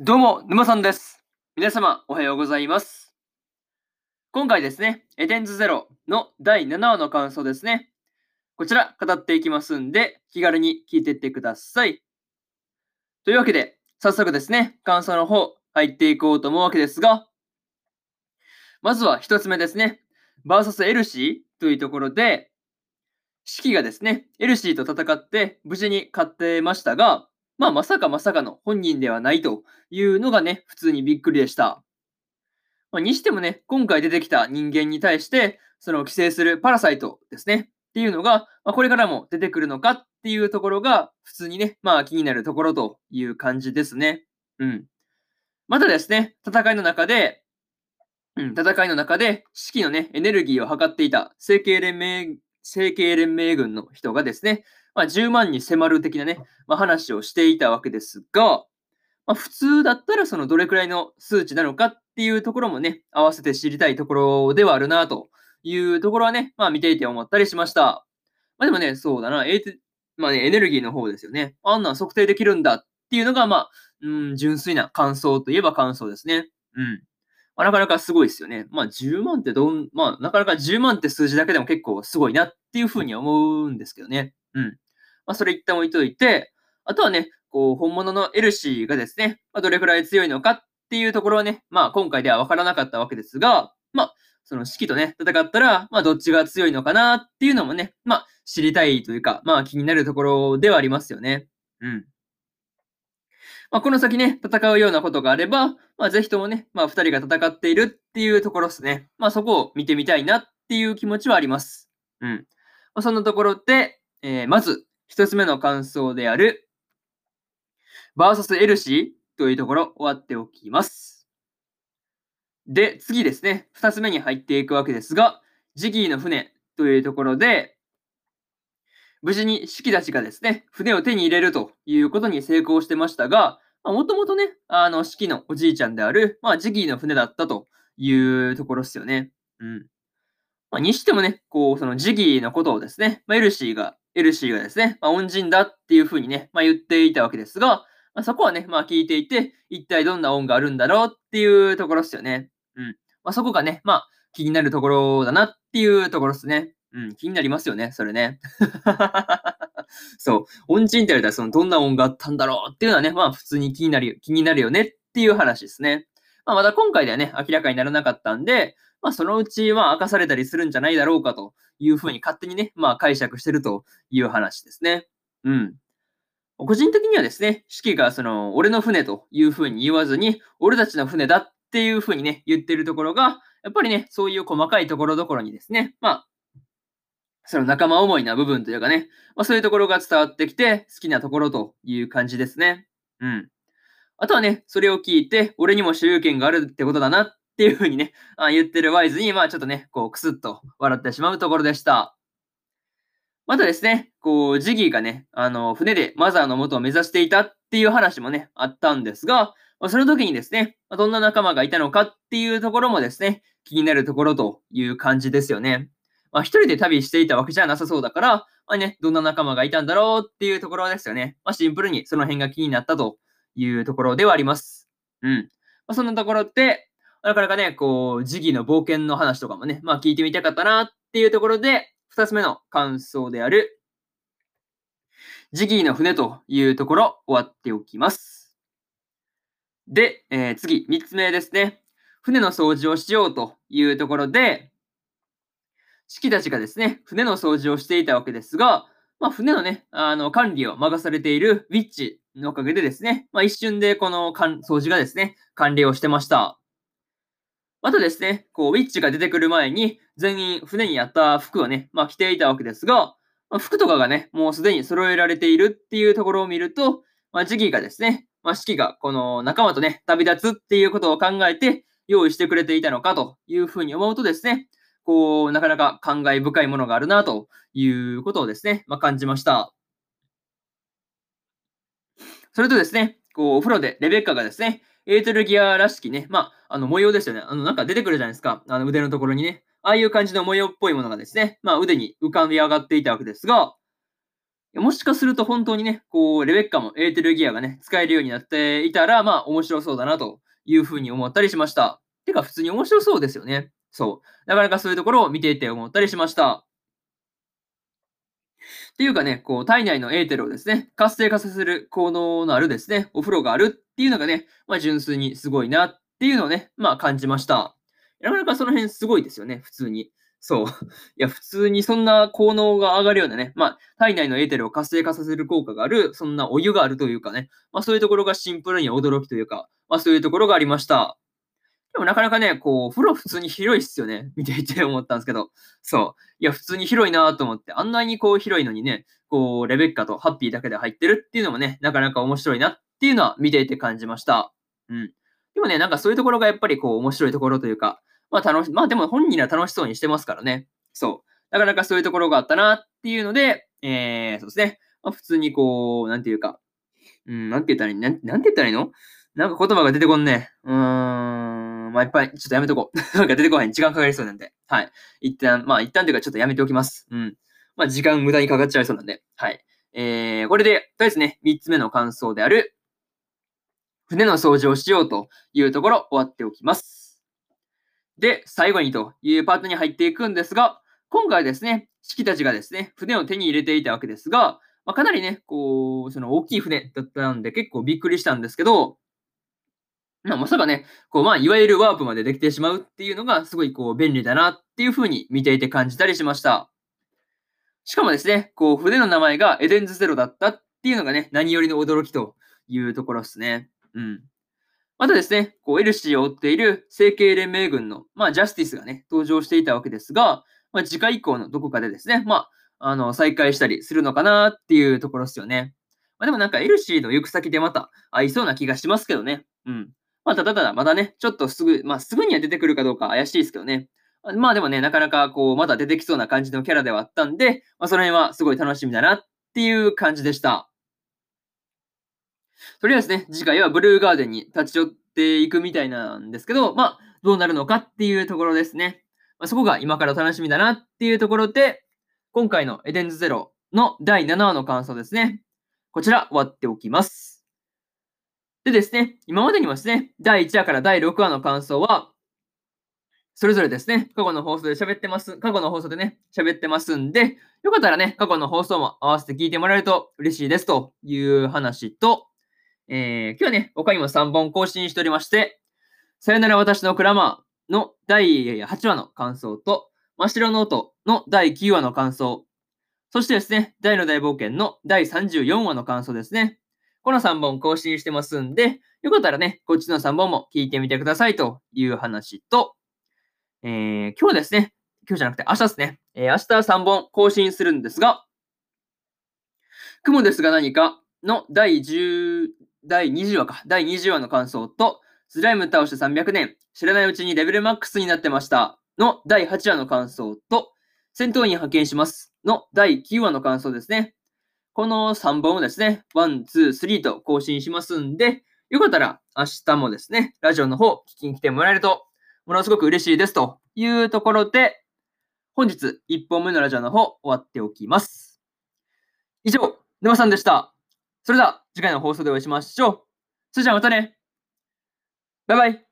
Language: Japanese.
どうも、沼さんです。皆様、おはようございます。今回ですね、エテンズゼロの第7話の感想ですね。こちら、語っていきますんで、気軽に聞いていってください。というわけで、早速ですね、感想の方、入っていこうと思うわけですが、まずは一つ目ですね、バーサスエルシーというところで、シキがですね、エルシーと戦って無事に勝ってましたが、まあ、まさかまさかの本人ではないというのがね、普通にびっくりでした。まあ、にしてもね、今回出てきた人間に対して、その寄生するパラサイトですね、っていうのが、まあ、これからも出てくるのかっていうところが、普通にね、まあ気になるところという感じですね。うん。またですね、戦いの中で、うん、戦いの中で、士気のね、エネルギーを測っていた成形連盟、成形連盟軍の人がですね、まあ、10万に迫る的なね、まあ、話をしていたわけですが、まあ、普通だったらそのどれくらいの数値なのかっていうところもね、合わせて知りたいところではあるなというところはね、まあ見ていて思ったりしました。まあでもね、そうだな、えーまあね、エネルギーの方ですよね。あんな測定できるんだっていうのが、まあ、うん、純粋な感想といえば感想ですね。うん。まあ、なかなかすごいですよね。まあ10万ってどん、まあなかなか10万って数字だけでも結構すごいなっていうふうに思うんですけどね。うん。まあ、それ一旦置いといて、あとはね、こう、本物のエルシーがですね、まあ、どれくらい強いのかっていうところはね、まあ、今回では分からなかったわけですが、まあ、その式とね、戦ったら、まあ、どっちが強いのかなっていうのもね、まあ、知りたいというか、まあ、気になるところではありますよね。うん。まあ、この先ね、戦うようなことがあれば、まあ、ぜひともね、まあ、二人が戦っているっていうところですね。まあ、そこを見てみたいなっていう気持ちはあります。うん。まあ、そんなところで、えー、まず、一つ目の感想である、バーサスエルシーというところ終わっておきます。で、次ですね、二つ目に入っていくわけですが、ジギーの船というところで、無事にシキたちがですね、船を手に入れるということに成功してましたが、もともとね、あの、シキのおじいちゃんである、まあ、ジギーの船だったというところですよね。うん。まあ、にしてもね、こう、そのジギーのことをですね、まあ、エルシーがエルシーがですね、まあ、恩人だっていうふうにね、まあ、言っていたわけですが、まあ、そこはね、まあ聞いていて、一体どんな恩があるんだろうっていうところですよね。うん。まあ、そこがね、まあ気になるところだなっていうところですね。うん、気になりますよね、それね。そう、恩人って言われたら、そのどんな恩があったんだろうっていうのはね、まあ普通に気になる、気になるよねっていう話ですね。まあまだ今回ではね、明らかにならなかったんで、まあそのうちは明かされたりするんじゃないだろうかというふうに勝手にね、まあ解釈してるという話ですね。うん。個人的にはですね、四季がその、俺の船というふうに言わずに、俺たちの船だっていうふうにね、言ってるところが、やっぱりね、そういう細かいところどころにですね、まあ、その仲間思いな部分というかね、まあそういうところが伝わってきて、好きなところという感じですね。うん。あとはね、それを聞いて、俺にも所有権があるってことだなっっていうふうにね、あ言ってるワイズに、まあちょっとね、こう、クスッと笑ってしまうところでした。またですね、こう、ジギーがね、あの、船でマザーの元を目指していたっていう話もね、あったんですが、ま、その時にですね、どんな仲間がいたのかっていうところもですね、気になるところという感じですよね。まあ、一人で旅していたわけじゃなさそうだから、まあね、どんな仲間がいたんだろうっていうところですよね。まあ、シンプルにその辺が気になったというところではあります。うん。まあ、そんなところって、なかなかね、こう、ジギーの冒険の話とかもね、まあ聞いてみたかったなっていうところで、二つ目の感想である、ジギーの船というところ終わっておきます。で、えー、次、三つ目ですね。船の掃除をしようというところで、四季たちがですね、船の掃除をしていたわけですが、まあ、船のね、あの、管理を任されているウィッチのおかげでですね、まあ、一瞬でこの掃除がですね、完了してました。またですね、こう、ウィッチが出てくる前に、全員船にあった服をね、まあ着ていたわけですが、まあ、服とかがね、もうすでに揃えられているっていうところを見ると、まあ、ジギがですね、まあ、四季がこの仲間とね、旅立つっていうことを考えて用意してくれていたのかというふうに思うとですね、こう、なかなか感慨深いものがあるなということをですね、まあ、感じました。それとですね、こう、お風呂でレベッカがですね、エーテルギアらしきね、まあ、あの模様ですよね。あの、なんか出てくるじゃないですか。あの腕のところにね。ああいう感じの模様っぽいものがですね、まあ腕に浮かび上がっていたわけですが、もしかすると本当にね、こう、レベッカもエーテルギアがね、使えるようになっていたら、まあ、面白そうだなというふうに思ったりしました。てか、普通に面白そうですよね。そう。なかなかそういうところを見ていて思ったりしました。っていうかね、こう、体内のエーテルをですね、活性化させる効能のあるですね、お風呂があるっていうのがね、まあ、純粋にすごいなっていうのをね、まあ、感じました。なかなかその辺すごいですよね、普通に。そう。いや、普通にそんな効能が上がるようなね、まあ、体内のエーテルを活性化させる効果がある、そんなお湯があるというかね、まあ、そういうところがシンプルに驚きというか、まあ、そういうところがありました。でもなかなかね、こう、風呂普通に広いっすよね。見ていて思ったんですけど。そう。いや、普通に広いなと思って、あんなにこう広いのにね、こう、レベッカとハッピーだけで入ってるっていうのもね、なかなか面白いなっていうのは見ていて感じました。うん。でもね、なんかそういうところがやっぱりこう、面白いところというか、まあ楽し、まあでも本人は楽しそうにしてますからね。そう。なかなかそういうところがあったなっていうので、えー、そうですね。まあ、普通にこう、なんていうか、うん、なんて言ったらいいなん、なんて言ったらいいの？なんか言葉が出てこんね。うーん、まあ、いっぱい、ちょっとやめとこう。なんか出てこない。時間かかりそうなんで。はい。一旦、まあ、一旦というかちょっとやめておきます。うん。まあ、時間無駄にかかっちゃいそうなんで。はい。えー、これで、とりあえずね、三つ目の感想である、船の掃除をしようというところ、終わっておきます。で、最後にというパートに入っていくんですが、今回ですね、四季たちがですね、船を手に入れていたわけですが、まあ、かなりね、こう、その大きい船だったんで結構びっくりしたんですけど、まあ、まさかね、こう、まあ、いわゆるワープまでできてしまうっていうのがすごいこう便利だなっていうふうに見ていて感じたりしました。しかもですね、こう、船の名前がエデンズゼロだったっていうのがね、何よりの驚きというところですね。うん。またですね、こう、エルシーを追っている成形連盟軍の、まあ、ジャスティスがね、登場していたわけですが、まあ、次回以降のどこかでですね、まあ、あの、再開したりするのかなっていうところですよね。まあ、でもなんかエルシーの行く先でまた合いそうな気がしますけどね。うん。まあ、ただただまだね、ちょっとすぐ、まあ、すぐには出てくるかどうか怪しいですけどね。まあでもね、なかなかこう、まだ出てきそうな感じのキャラではあったんで、まあ、その辺はすごい楽しみだなっていう感じでした。とりあえずね、次回はブルーガーデンに立ち寄っていくみたいなんですけど、まあ、どうなるのかっていうところですね。まあ、そこが今から楽しみだなっていうところで、今回のエデンズゼロの第7話の感想ですね。こちら終わっておきます。でですね、今までにもですね、第1話から第6話の感想は、それぞれですね、過去の放送で喋ってます、過去の放送でね、喋ってますんで、よかったらね、過去の放送も合わせて聞いてもらえると嬉しいですという話と、えー、今日はね、他にも3本更新しておりまして、さよなら私のクラマー、の第8話の感想と、真っ白ノートの第9話の感想、そしてですね、大の大冒険の第34話の感想ですね。この3本更新してますんで、よかったらね、こっちの3本も聞いてみてくださいという話と、えー、今日ですね、今日じゃなくて明日ですね、えー、明日3本更新するんですが、雲ですが何かの第10、第20話か、第20話の感想と、スライム倒して300年、知らないうちにレベルマックスになってましたの第8話の感想と、戦闘員派遣しますの第9話の感想ですね。この3本をですね、1、2、3と更新しますんで、よかったら明日もですね、ラジオの方聞きに来てもらえると、ものすごく嬉しいですというところで、本日1本目のラジオの方終わっておきます。以上、沼さんでした。それでは次回の放送でお会いしましょう。それじゃあまたね。拜拜。